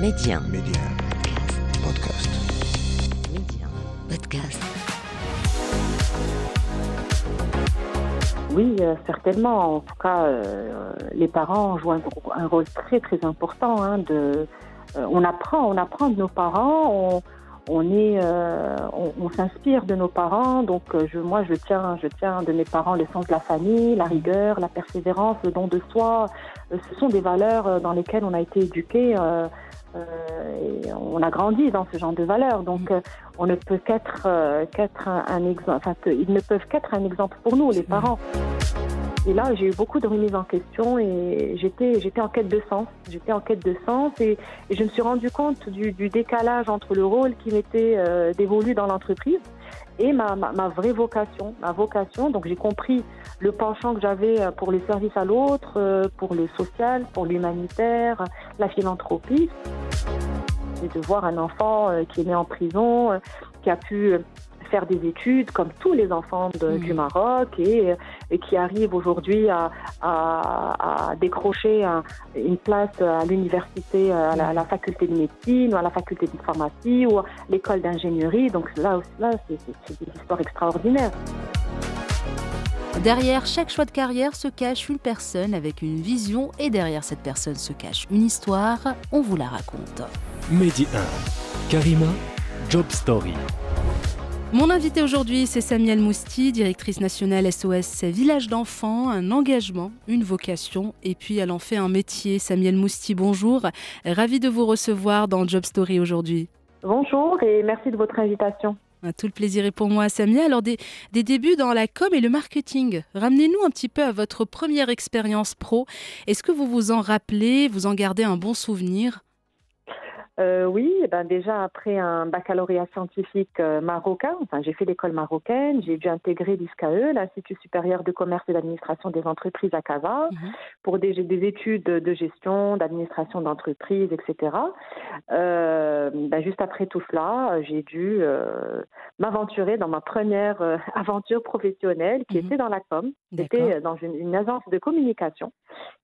Média. Média. Podcast. Média. Podcast. Oui, euh, certainement. En tout cas, euh, les parents jouent un, un rôle très très important. hein, de, euh, on apprend, on apprend de nos parents. On, on est, euh, on, on s'inspire de nos parents. Donc, euh, je, moi, je tiens, je tiens de mes parents le sens de la famille, la rigueur, la persévérance, le don de soi. Euh, ce sont des valeurs dans lesquelles on a été éduqué. euh, euh, et on a grandi dans ce genre de valeurs, donc euh, on ne peut qu'être euh, qu'être un, un exemple. Enfin, ils ne peuvent qu'être un exemple pour nous, les parents. Et là, j'ai eu beaucoup de remises en question et j'étais j'étais en quête de sens. J'étais en quête de sens et, et je me suis rendu compte du, du décalage entre le rôle qui m'était euh, dévolu dans l'entreprise et ma, ma, ma vraie vocation. Ma vocation, donc j'ai compris le penchant que j'avais euh, pour le service à l'autre, euh, pour le social, pour l'humanitaire, la philanthropie. C'est de voir un enfant euh, qui est né en prison, qui a pu faire des études comme tous les enfants de- Mhm. du Maroc et, et qui arrive aujourd'hui à, à- à décrocher un- une place à l'université, à la, à la faculté de médecine ou à la faculté de pharmacie ou à l'école d'ingénierie. Donc là, aussi- là c'est des histoires extraordinaires. Derrière chaque choix de carrière se cache une personne avec une vision et derrière cette personne se cache une histoire. On vous la raconte. Medi 1. Karima, Job Story. Mon invité aujourd'hui, c'est Samiel Mousti, directrice nationale SOS Village d'enfants, un engagement, une vocation, et puis elle en fait un métier. Samiel Mousti, bonjour. Ravi de vous recevoir dans Job Story aujourd'hui. Bonjour et merci de votre invitation. Ah, Tout le plaisir est pour moi, Samia. Alors, des, des débuts dans la com et le marketing. Ramenez-nous un petit peu à votre première expérience pro. Est-ce que vous vous en rappelez Vous en gardez un bon souvenir? Euh, oui, eh ben déjà après un baccalauréat scientifique euh, marocain, enfin j'ai fait l'école marocaine, j'ai dû intégrer l'ISCAE, l'Institut supérieur de commerce et d'administration des entreprises à Casa, Mhm. pour des, des études de gestion, d'administration d'entreprise, etc. Euh, ben, juste après tout cela, j'ai dû m'aventurer dans ma première aventure professionnelle qui Mhm. était dans la com. C'était dans une, une agence de communication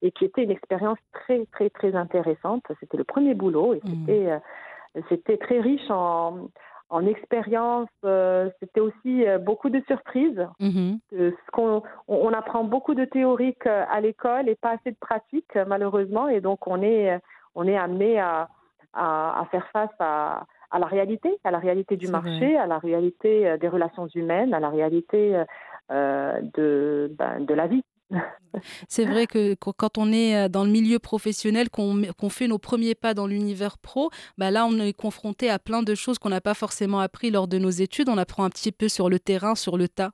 et qui était une expérience très, très, très intéressante. C'était le premier boulot et Mhm. C'était, euh, c'était très riche en, en expérience. euh, c'était aussi euh, beaucoup de surprises. Euh, ce qu'on, on, on apprend beaucoup de théorique à l'école et pas assez de pratique, malheureusement. Et donc, on est, on est amené à, à, à faire face à, à la réalité, à la réalité du C'est marché, à la réalité des relations humaines, à la réalité de, ben, de la vie. C'est vrai que qu- quand on est euh, dans le milieu professionnel, qu'on fait nos premiers pas dans l'univers pro, bah là, on est confronté à plein de choses qu'on n'a pas forcément appris lors de nos études. On apprend un petit peu sur le terrain, sur le tas,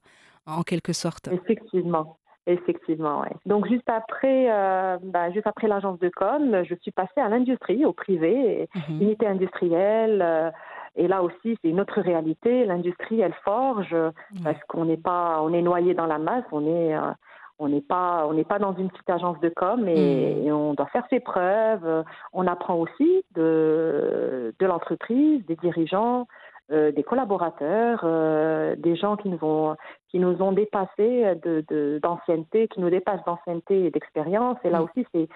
en quelque sorte. Effectivement. Effectivement, ouais. Donc juste après, euh, ben, juste après l'agence de com, je suis passée à l'industrie, au privé, Mhm. unité industrielle. euh, et là aussi, c'est une autre réalité. L'industrie, elle forge parce qu'on n'est pas, on est noyé dans la masse. On est, euh, on n'est pas, on n'est pas dans une petite agence de com et, Mm. et on doit faire ses preuves. On apprend aussi de de l'entreprise, des dirigeants, euh, des collaborateurs, euh, des gens qui nous ont qui nous ont dépassés de de- d'ancienneté, qui nous dépassent d'ancienneté et d'expérience. Et là Mm. aussi, c'est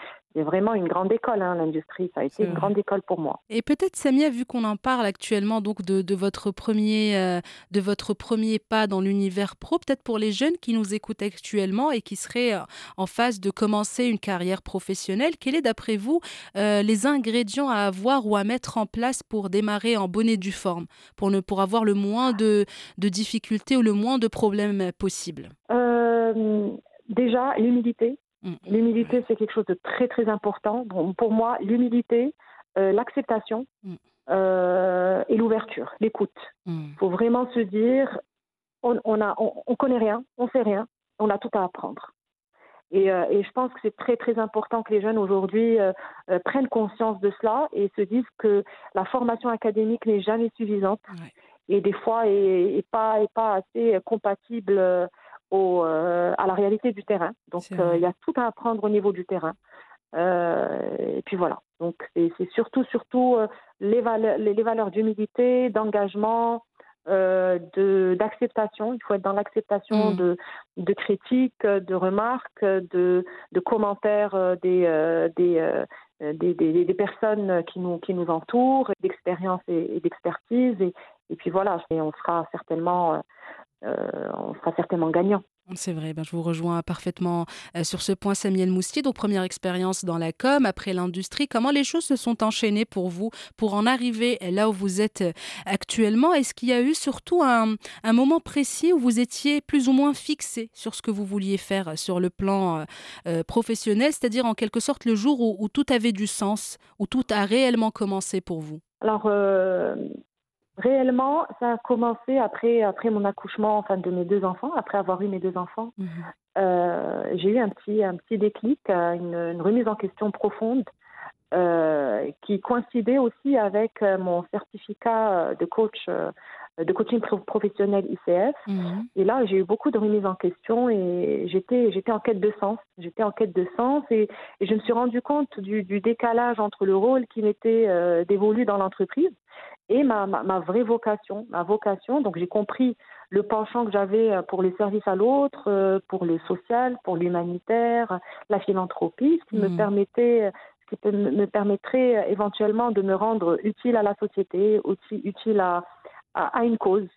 vraiment une grande école, hein, l'industrie. Ça a été une vrai. grande école pour moi. Et peut-être Samia, vu qu'on en parle actuellement donc de, de votre premier euh, de votre premier pas dans l'univers pro, peut-être pour les jeunes qui nous écoutent actuellement et qui seraient euh, en phase de commencer une carrière professionnelle, quels est d'après vous euh, les ingrédients à avoir ou à mettre en place pour démarrer en bonne et due forme, pour ne pour avoir le moins de, de difficultés ou le moins de problèmes possibles Euh, déjà, l'humilité. Mm. L'humilité, c'est quelque chose de très très important. Bon, pour moi, l'humilité, euh, l'acceptation Mm. euh, et l'ouverture, l'écoute. Mm. Il faut vraiment se dire, on, on a, on, on connaît rien, on sait rien, on a tout à apprendre. Et, euh, et je pense que c'est très très important que les jeunes aujourd'hui euh, euh, prennent conscience de cela et se disent que la formation académique n'est jamais suffisante Ouais. Et des fois est, est pas est pas assez compatible euh, au, euh, à la réalité du terrain. Donc euh, il y a tout à apprendre au niveau du terrain. Euh, et puis voilà. Donc c'est surtout surtout les valeurs les, les valeurs d'humilité, d'engagement, de d'acceptation. Il faut être dans l'acceptation Mm. de de critiques, de remarques, de de commentaires euh, des euh, des euh, des, personnes qui nous, qui nous entourent, d'expérience et, d'expertise. Et, et, puis voilà, on sera certainement, on sera certainement gagnant. C'est vrai, ben, je vous rejoins parfaitement euh, sur ce point, Samuel Moustier. Donc, première expérience dans la com, après l'industrie. Comment les choses se sont enchaînées pour vous pour en arriver là où vous êtes euh, actuellement? Est-ce qu'il y a eu surtout un, moment précis où vous étiez plus ou moins fixé sur ce que vous vouliez faire sur le plan euh, professionnel, c'est-à-dire en quelque sorte le jour où, tout avait du sens, où tout a réellement commencé pour vous? Alors, Réellement, ça a commencé après, après mon accouchement, enfin de mes deux enfants, après avoir eu mes deux enfants. Mhm. Euh, j'ai eu un petit, un petit déclic, euh, une, remise en question profonde euh, qui coïncidait aussi avec mon certificat de coach de coaching professionnel ICF. Mhm. Et là, j'ai eu beaucoup de remises en question et j'étais, j'étais en quête de sens. J'étais en quête de sens et, je me suis rendu compte du, décalage entre le rôle qui m'était dévolu dans l'entreprise et ma, ma, vraie vocation. Ma vocation, donc j'ai compris le penchant que j'avais euh, pour les services à l'autre, euh, pour le social, pour l'humanitaire, la philanthropie, ce qui me hmm. permettait qui me permettrait euh, éventuellement de me rendre utile à la société, utile à, à, une cause,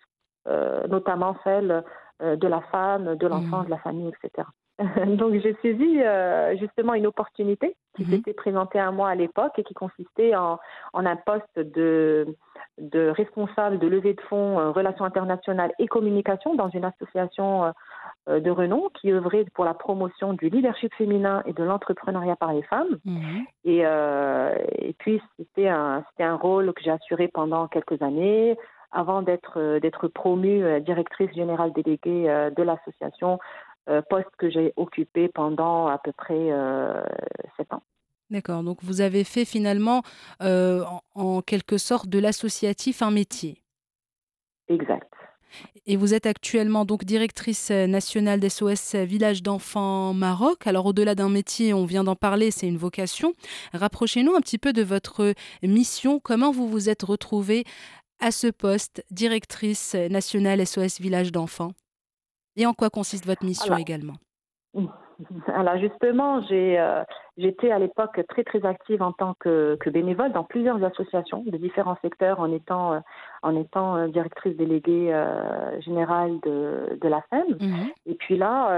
notamment celle de la femme, de l'enfant, hmm. de la famille, etc. Donc j'ai saisi justement une opportunité qui hmm. s'était présentée à moi à l'époque et qui consistait en, en un poste de de responsable de levée de fonds, euh, relations internationales et communication dans une association euh, euh, de renom qui œuvrait pour la promotion du leadership féminin et de l'entrepreneuriat par les femmes. Mhm. Et, et, puis, c'était un, un rôle que j'ai assuré pendant quelques années avant d'être d'être promue directrice générale déléguée de l'association, poste que j'ai occupé pendant à peu près sept ans. D'accord, donc vous avez fait finalement euh, en, quelque sorte de l'associatif un métier. Exact. Et vous êtes actuellement donc directrice euh, nationale d'SOS Village d'enfants Maroc. Alors au-delà d'un métier, on vient d'en parler, c'est une vocation. Rapprochez-nous un petit peu de votre mission. Comment vous vous êtes retrouvée à ce poste, directrice nationale SOS Village d'enfants Et en quoi consiste votre mission également? Alors justement, j'ai euh, j'étais à l'époque très très active en tant que, que, bénévole dans plusieurs associations de différents secteurs en étant euh, en étant euh, directrice déléguée générale de, de la FEM. Mhm. Et puis là,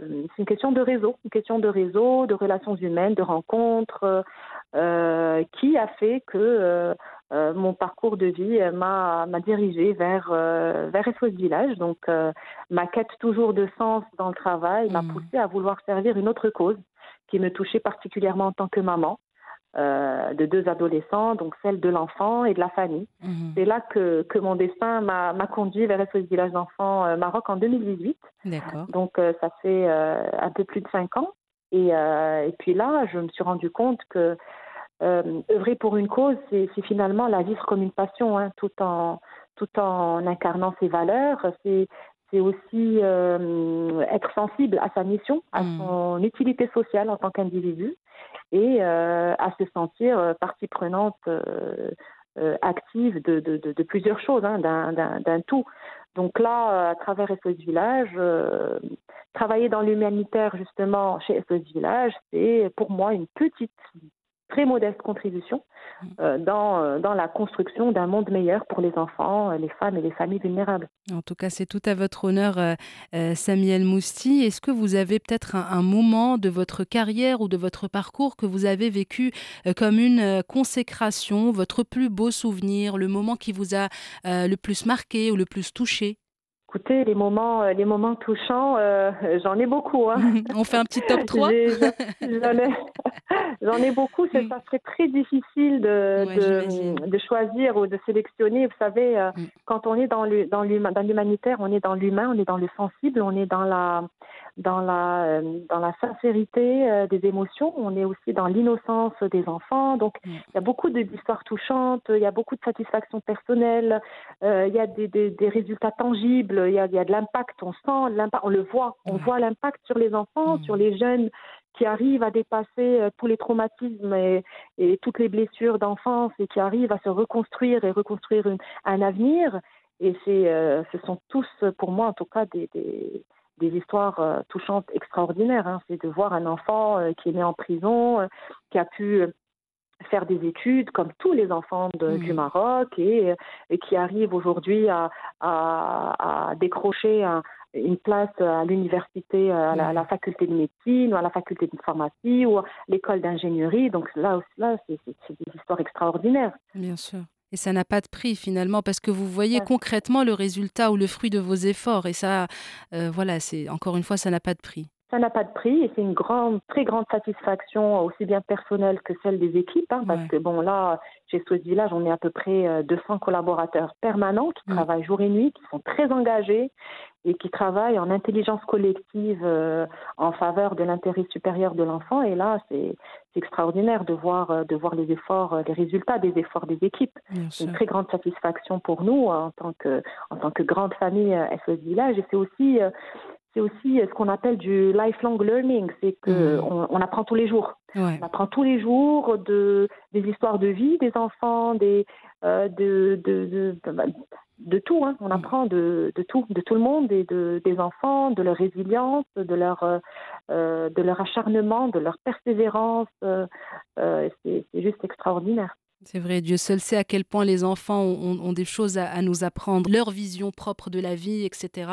c'est une question de réseau, une question de réseau, de relations humaines, de rencontres, qui a fait que euh, mon parcours de vie m'a dirigé vers euh, vers SOS Village. Donc euh, ma quête toujours de sens dans le travail m'a mmh. poussé à vouloir servir une autre cause qui me touchait particulièrement en tant que maman. de deux adolescents, donc celle de l'enfant et de la famille. Mmh. C'est là que, que mon destin m'a conduit vers SOS Village d'enfants Maroc en 2018. Donc ça fait un peu plus de cinq ans. Et, et puis là, je me suis rendu compte que euh, œuvrer pour une cause, c'est finalement la vivre comme une passion, hein, tout en tout en incarnant ses valeurs. C'est c'est aussi euh, être sensible à sa mission, à mm. son utilité sociale en tant qu'individu et euh, à se sentir partie prenante active de, de, de, plusieurs choses, hein, d'un tout. Donc là, à travers SOS Village, travailler dans l'humanitaire justement chez SOS Village, c'est pour moi une petite très modeste contribution mm. euh, dans, euh, dans la construction d'un monde meilleur pour les enfants, euh, les femmes et les familles vulnérables. En tout cas, c'est tout à votre honneur, Samuel Mousti. Est-ce que vous avez peut-être un, moment de votre carrière ou de votre parcours que vous avez vécu comme une consécration, votre plus beau souvenir, le moment qui vous a le plus marqué ou le plus touché? Écoutez, les moments, les moments touchants, j'en ai beaucoup. Hein. On fait un petit top 3 J'en ai beaucoup. Ça, mm. serait très difficile de, de, choisir ou de sélectionner. Vous savez, euh, mm. quand on est dans l'humanitaire, on est dans l'humain, on est dans le sensible, on est dans la, dans la, euh, dans la sincérité euh, des émotions, on est aussi dans l'innocence des enfants. Donc, mm. il y a beaucoup d'histoires touchantes, il y a beaucoup de satisfaction personnelle, il y a des, des, résultats tangibles, il y a, il y a de l'impact, on sent l'impact, on le voit, on voit l'impact sur les enfants, sur les jeunes qui arrive à dépasser euh, tous les traumatismes et, toutes les blessures d'enfance et qui arrive à se reconstruire et reconstruire un avenir. Et c'est, euh, ce sont tous, pour moi en tout cas, des, des, histoires euh, touchantes extraordinaires. Hein. C'est de voir un enfant qui est né en prison, qui a pu faire des études comme tous les enfants Mmh. du Maroc et, et qui arrivent aujourd'hui à, à, décrocher une place à l'université, à, à, la faculté de médecine ou à la faculté de pharmacie ou à l'école d'ingénierie. Donc là, là c'est des histoires extraordinaires. Bien sûr. Et ça n'a pas de prix finalement parce que vous voyez ouais. concrètement le résultat ou le fruit de vos efforts. Et ça, euh, voilà, c'est encore une fois, ça n'a pas de prix. Ça n'a pas de prix et c'est une grande, très grande satisfaction, aussi bien personnelle que celle des équipes, hein, parce ouais. que bon là, chez Swiss Village, on est à peu près 200 collaborateurs permanents qui mmh. travaillent jour et nuit, qui sont très engagés et qui travaillent en intelligence collective euh, en faveur de l'intérêt supérieur de l'enfant. Et là, c'est extraordinaire de voir, de voir les efforts, les résultats des efforts des équipes. C'est une très grande satisfaction pour nous en tant que, en tant que grande famille SOS Village. Et c'est aussi c'est aussi ce qu'on appelle du lifelong learning, c'est que mmh. on, on, apprend tous les jours. Ouais. On apprend tous les jours de des histoires de vie des enfants, des euh, de, de, de, de, de tout. Hein. On Mmh. apprend de, de tout, de tout le monde et de des enfants, de leur résilience, de leur euh, de leur acharnement, de leur persévérance. Euh, c'est juste extraordinaire. C'est vrai, Dieu seul sait à quel point les enfants ont, ont des choses à, à, nous apprendre, leur vision propre de la vie, etc.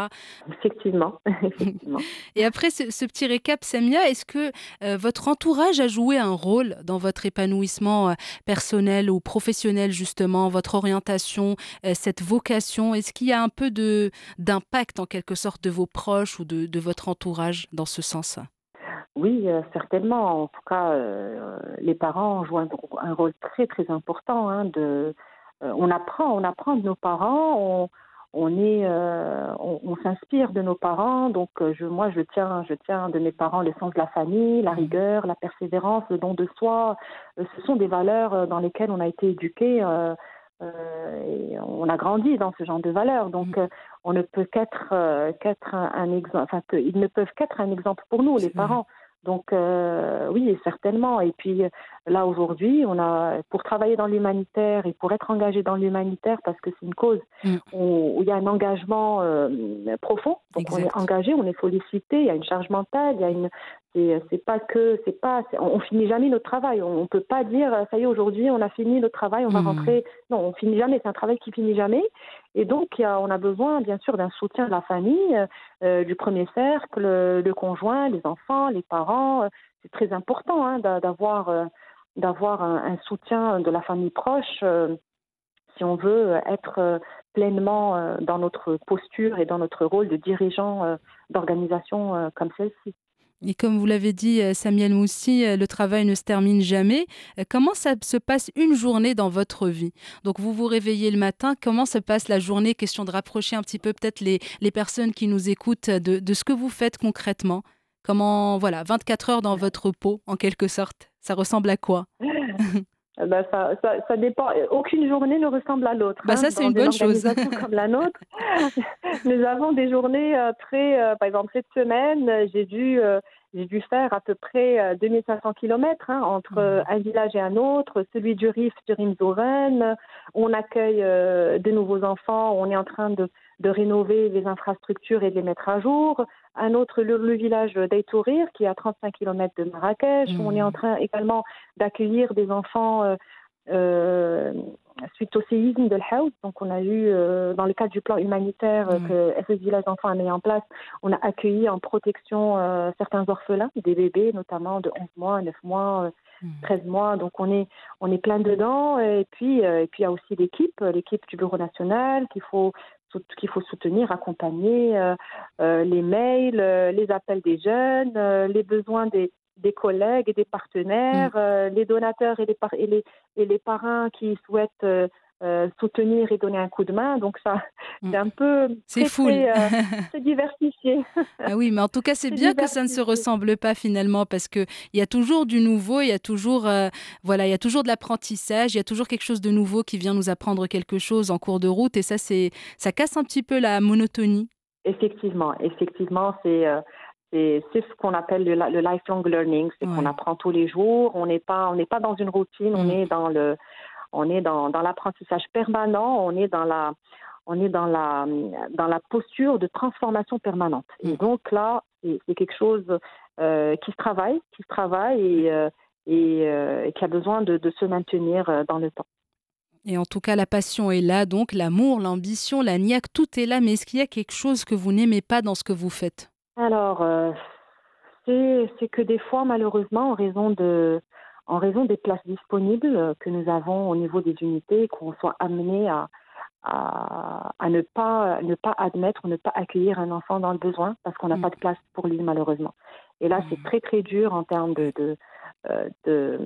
Effectivement. Effectivement. Et après ce, ce, petit récap, Samia, est-ce que euh, votre entourage a joué un rôle dans votre épanouissement euh, personnel ou professionnel, justement, votre orientation, euh, cette vocation? Est-ce qu'il y a un peu d'impact, en quelque sorte, de vos proches ou de, de votre entourage dans ce sens? Oui, euh, certainement. En tout cas, euh, les parents jouent un, un, rôle très très important. Hein, de, euh, on apprend, on apprend de nos parents. On, on est, on, on s'inspire de nos parents. Donc, je, moi, je tiens, je tiens de mes parents le sens de la famille, la rigueur, la persévérance, le don de soi. ce sont des valeurs dans lesquelles on a été éduqué. et on a grandi dans ce genre de valeurs. Donc, on ne peut qu'être qu'être un, un exemple. Enfin, ils ne peuvent qu'être un exemple pour nous, les parents. Donc euh, oui, certainement. Et puis là aujourd'hui, on a pour travailler dans l'humanitaire et pour être engagé dans l'humanitaire parce que c'est une cause mm. où, où, il y a un engagement euh, profond. Donc exact. on est engagé, on est sollicité, il y a une charge mentale, il y a une c'est pas que c'est pas on, on finit jamais notre travail. On, on peut pas dire ça y est aujourd'hui on a fini notre travail, on va Mm. mmh. rentrer. Non, on finit jamais. C'est un travail qui finit jamais. Et donc il y a, on a besoin bien sûr d'un soutien de la famille, euh, du premier cercle, le, conjoint, les enfants, les parents. C'est très important hein, d'avoir euh, d'avoir un, un, soutien de la famille proche euh, si on veut être pleinement euh, dans notre posture et dans notre rôle de dirigeant euh, d'organisation comme celle-ci. Et comme vous l'avez dit, euh, Samuel Moussi, le travail ne se termine jamais. Euh, Comment ça se passe une journée dans votre vie? Donc vous vous réveillez le matin, comment se passe la journée? Question de rapprocher un petit peu peut-être les, les personnes qui nous écoutent de, de ce que vous faites concrètement. Comment, voilà, 24 heures dans votre peau, en quelque sorte. Ça ressemble à quoi? ben ça, ça, ça, dépend. Aucune journée ne ressemble à l'autre. Bah hein, ça, c'est une bonne chose. comme la nôtre, nous avons des journées euh, très. Euh, par exemple, cette semaine, j'ai dû, euh, j'ai dû faire à peu près 2500 km hein, entre mmh. un village et un autre, celui du Rif, du Rimzoren. On accueille de nouveaux enfants. On est en train de, de rénover les infrastructures et de les mettre à jour. Un autre, le, le village d'Aitourir, qui est à 35 km de Marrakech. Mmh. On est en train également d'accueillir des enfants euh, euh, suite au séisme de l'Haouz. Donc, on a eu, euh, dans le cadre du plan humanitaire mmh. que SOS Village d'enfants a mis en place, on a accueilli en protection certains orphelins, des bébés, notamment de 11 mois, 9 mois, mmh. 13 mois. Donc, on est, on est plein dedans. Et puis, et puis il y a aussi l'équipe, l'équipe du Bureau national qu'il faut qu'il faut soutenir, accompagner euh, euh, les mails, euh, les appels des jeunes, les besoins des, des collègues et des partenaires, mmh. les donateurs et les, par et, les, et les parrains qui souhaitent euh, soutenir et donner un coup de main. Donc ça, c'est un peu c'est fou, très, très, diversifié. ah oui, mais en tout cas, c'est bien que ça ne se ressemble pas finalement parce que il y a toujours du nouveau, il y a toujours euh, voilà, il y a toujours de l'apprentissage, il y a toujours quelque chose de nouveau qui vient nous apprendre quelque chose en cours de route et ça c'est ça casse un petit peu la monotonie. Effectivement, effectivement, c'est euh, c'est ce qu'on appelle le, le, lifelong learning, c'est ouais. qu'on apprend tous les jours, on n'est pas on n'est pas dans une routine, mmh. on est dans le on est dans, dans l'apprentissage permanent, on est dans la, on est dans la, dans la posture de transformation permanente. Et donc là, c'est quelque chose euh, qui se travaille, qui se travaille et, euh, et, qui a besoin de, se maintenir dans le temps. Et en tout cas, la passion est là, donc l'amour, l'ambition, la niaque, tout est là. Mais est-ce qu'il y a quelque chose que vous n'aimez pas dans ce que vous faites? Alors, c'est que des fois, malheureusement, en raison de, en raison des places disponibles euh, que nous avons au niveau des unités, qu'on soit amené à, à, ne, pas, ne pas admettre, ne pas accueillir un enfant dans le besoin parce qu'on n'a mm. pas de place pour lui malheureusement. Et là, c'est mm. très très dur en termes de, de, euh,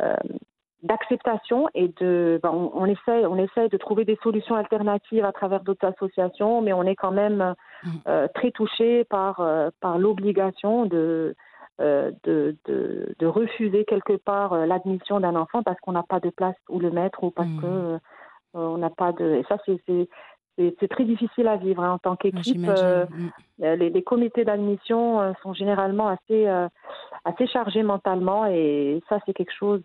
euh, d'acceptation et de ben, on, on, essaie on essaie de trouver des solutions alternatives à travers d'autres associations mais on est quand même mm. très touché par par l'obligation de euh, de, de, refuser quelque part euh, l'admission d'un enfant parce qu'on n'a pas de place où le mettre ou parce qu'on que mmh. euh, on n'a pas de. Et ça, c'est très difficile à vivre hein, en tant qu'équipe. Mmh. les, les, comités d'admission sont généralement assez, assez chargés mentalement et ça, c'est quelque chose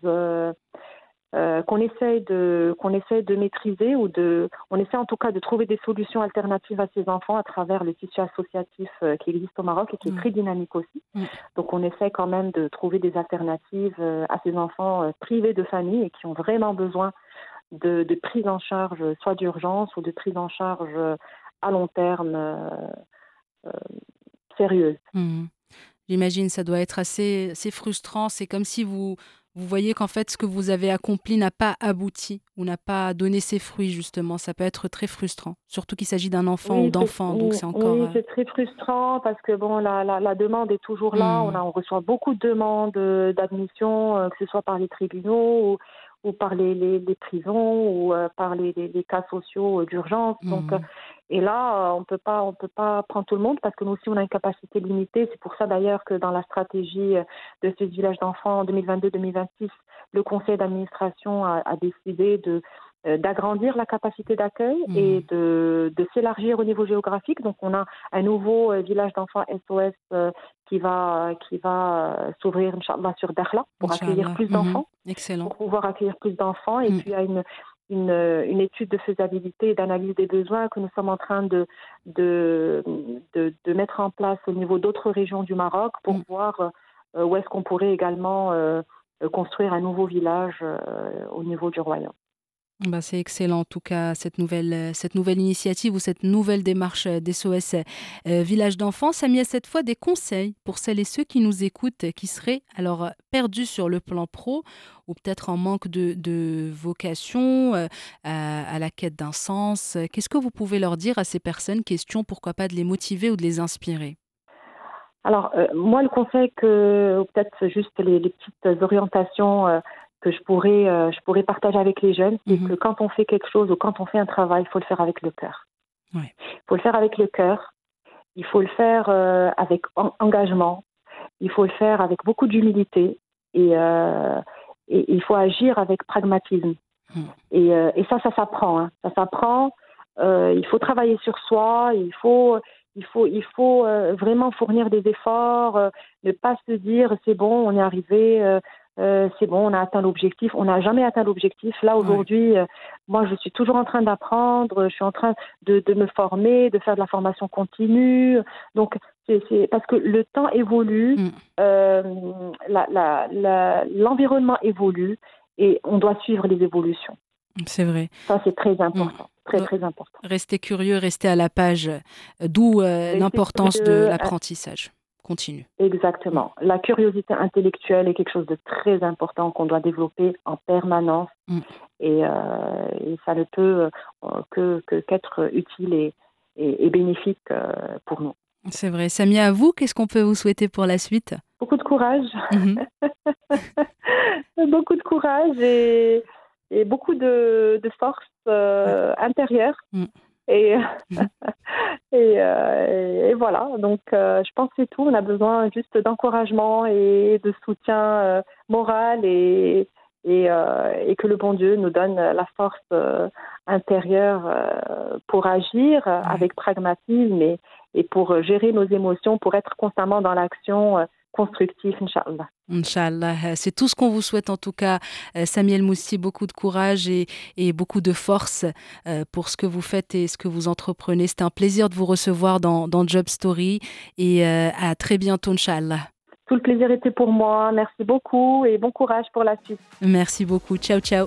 euh, qu'on essaye de qu'on essaye de maîtriser ou de on essaie en tout cas de trouver des solutions alternatives à ces enfants à travers le tissu associatif euh, qui existe au Maroc et qui est mm. très dynamique aussi. Mm. Donc on essaie quand même de trouver des alternatives euh, à ces enfants privés de famille et qui ont vraiment besoin de, de prise en charge soit d'urgence ou de prise en charge à long terme sérieuse. Mm. J'imagine ça doit être assez, assez frustrant. C'est comme si vous vous voyez qu'en fait, ce que vous avez accompli n'a pas abouti ou n'a pas donné ses fruits, justement. Ça peut être très frustrant, surtout qu'il s'agit d'un enfant ou d'enfants. Donc, c'est encore. Oui, euh, c'est très frustrant parce que bon, la, la, demande est toujours là. Hmm. On, a, on reçoit beaucoup de demandes euh, d'admission, euh, que ce soit par les tribunaux ou, ou par les, les, prisons ou par les, les, cas sociaux d'urgence. Donc, hmm. Et là, on peut pas, on peut pas prendre tout le monde parce que nous aussi on a une capacité limitée. C'est pour ça d'ailleurs que dans la stratégie de ce village d'enfants 2022-2026, le conseil d'administration a, décidé de euh, d'agrandir la capacité d'accueil mmh. et de, de s'élargir au niveau géographique. Donc, on a un nouveau euh, village d'enfants SOS euh, qui va, qui va s'ouvrir, sur Dakhla pour accueillir plus mmh. d'enfants. Excellent. Pour pouvoir accueillir plus d'enfants. Et mmh. puis, il y a une, une, une, étude de faisabilité et d'analyse des besoins que nous sommes en train de, de, de, de mettre en place au niveau d'autres régions du Maroc pour mm. voir euh, où est-ce qu'on pourrait également euh, construire un nouveau village euh, au niveau du royaume. Bah, c'est excellent en tout cas cette nouvelle, euh, cette nouvelle initiative ou cette nouvelle démarche euh, d'SOS euh, Village d'enfants. Ça mis à cette fois des conseils pour celles et ceux qui nous écoutent, qui seraient alors perdus sur le plan pro ou peut-être en manque de, vocation, à, la quête d'un sens. Qu'est-ce que vous pouvez leur dire à ces personnes? Question, pourquoi pas de les motiver ou de les inspirer? Alors, moi, le conseil que, peut-être juste les petites orientations que je pourrais, euh, je pourrais partager avec les jeunes, c'est mhm. que quand on fait quelque chose ou quand on fait un travail, il faut le faire avec le cœur. Il faut le faire avec le cœur, il faut le faire euh, avec engagement, il faut le faire avec beaucoup d'humilité et, euh, et, il faut agir avec pragmatisme. Mhm. Et, et, ça, ça s'apprend. Hein. Ça s'apprend. il faut travailler sur soi, il faut, il faut, il faut vraiment fournir des efforts, ne pas se dire c'est bon, on est arrivé, euh, c'est bon, on a atteint l'objectif. On n'a jamais atteint l'objectif. Là, aujourd'hui, euh, moi, je suis toujours en train d'apprendre, je suis en train de, de, me former, de faire de la formation continue. Donc, c'est parce que le temps évolue, mm. euh, l'environnement évolue et on doit suivre les évolutions. C'est vrai. Ça, c'est très important. Mm. Très, très important. Restez curieux, restez à la page, d'où l'importance de l'apprentissage continue. Exactement. La curiosité intellectuelle est quelque chose de très important qu'on doit développer en permanence mm. euh, et, ça ne peut euh, que qu'être utile et, et, bénéfique euh, pour nous. C'est vrai. Samia, à vous, qu'est-ce qu'on peut vous souhaiter pour la suite? Beaucoup de courage. Mm-hmm. beaucoup de courage et, beaucoup de, force intérieure. Mm. Et, euh, et, voilà, donc euh, je pense que c'est tout. On a besoin juste d'encouragement et de soutien euh, moral et, et, et, que le bon Dieu nous donne la force intérieure pour agir avec pragmatisme et, et pour gérer nos émotions, pour être constamment dans l'action constructif, Inch'Allah. Inch'Allah, c'est tout ce qu'on vous souhaite en tout cas, euh, Samuel Moussi, beaucoup de courage et, et, beaucoup de force euh, pour ce que vous faites et ce que vous entreprenez. C'était un plaisir de vous recevoir dans, dans Job Story et euh, à très bientôt, Inch'Allah. Tout le plaisir était pour moi. Merci beaucoup et bon courage pour la suite. Merci beaucoup. Ciao, ciao.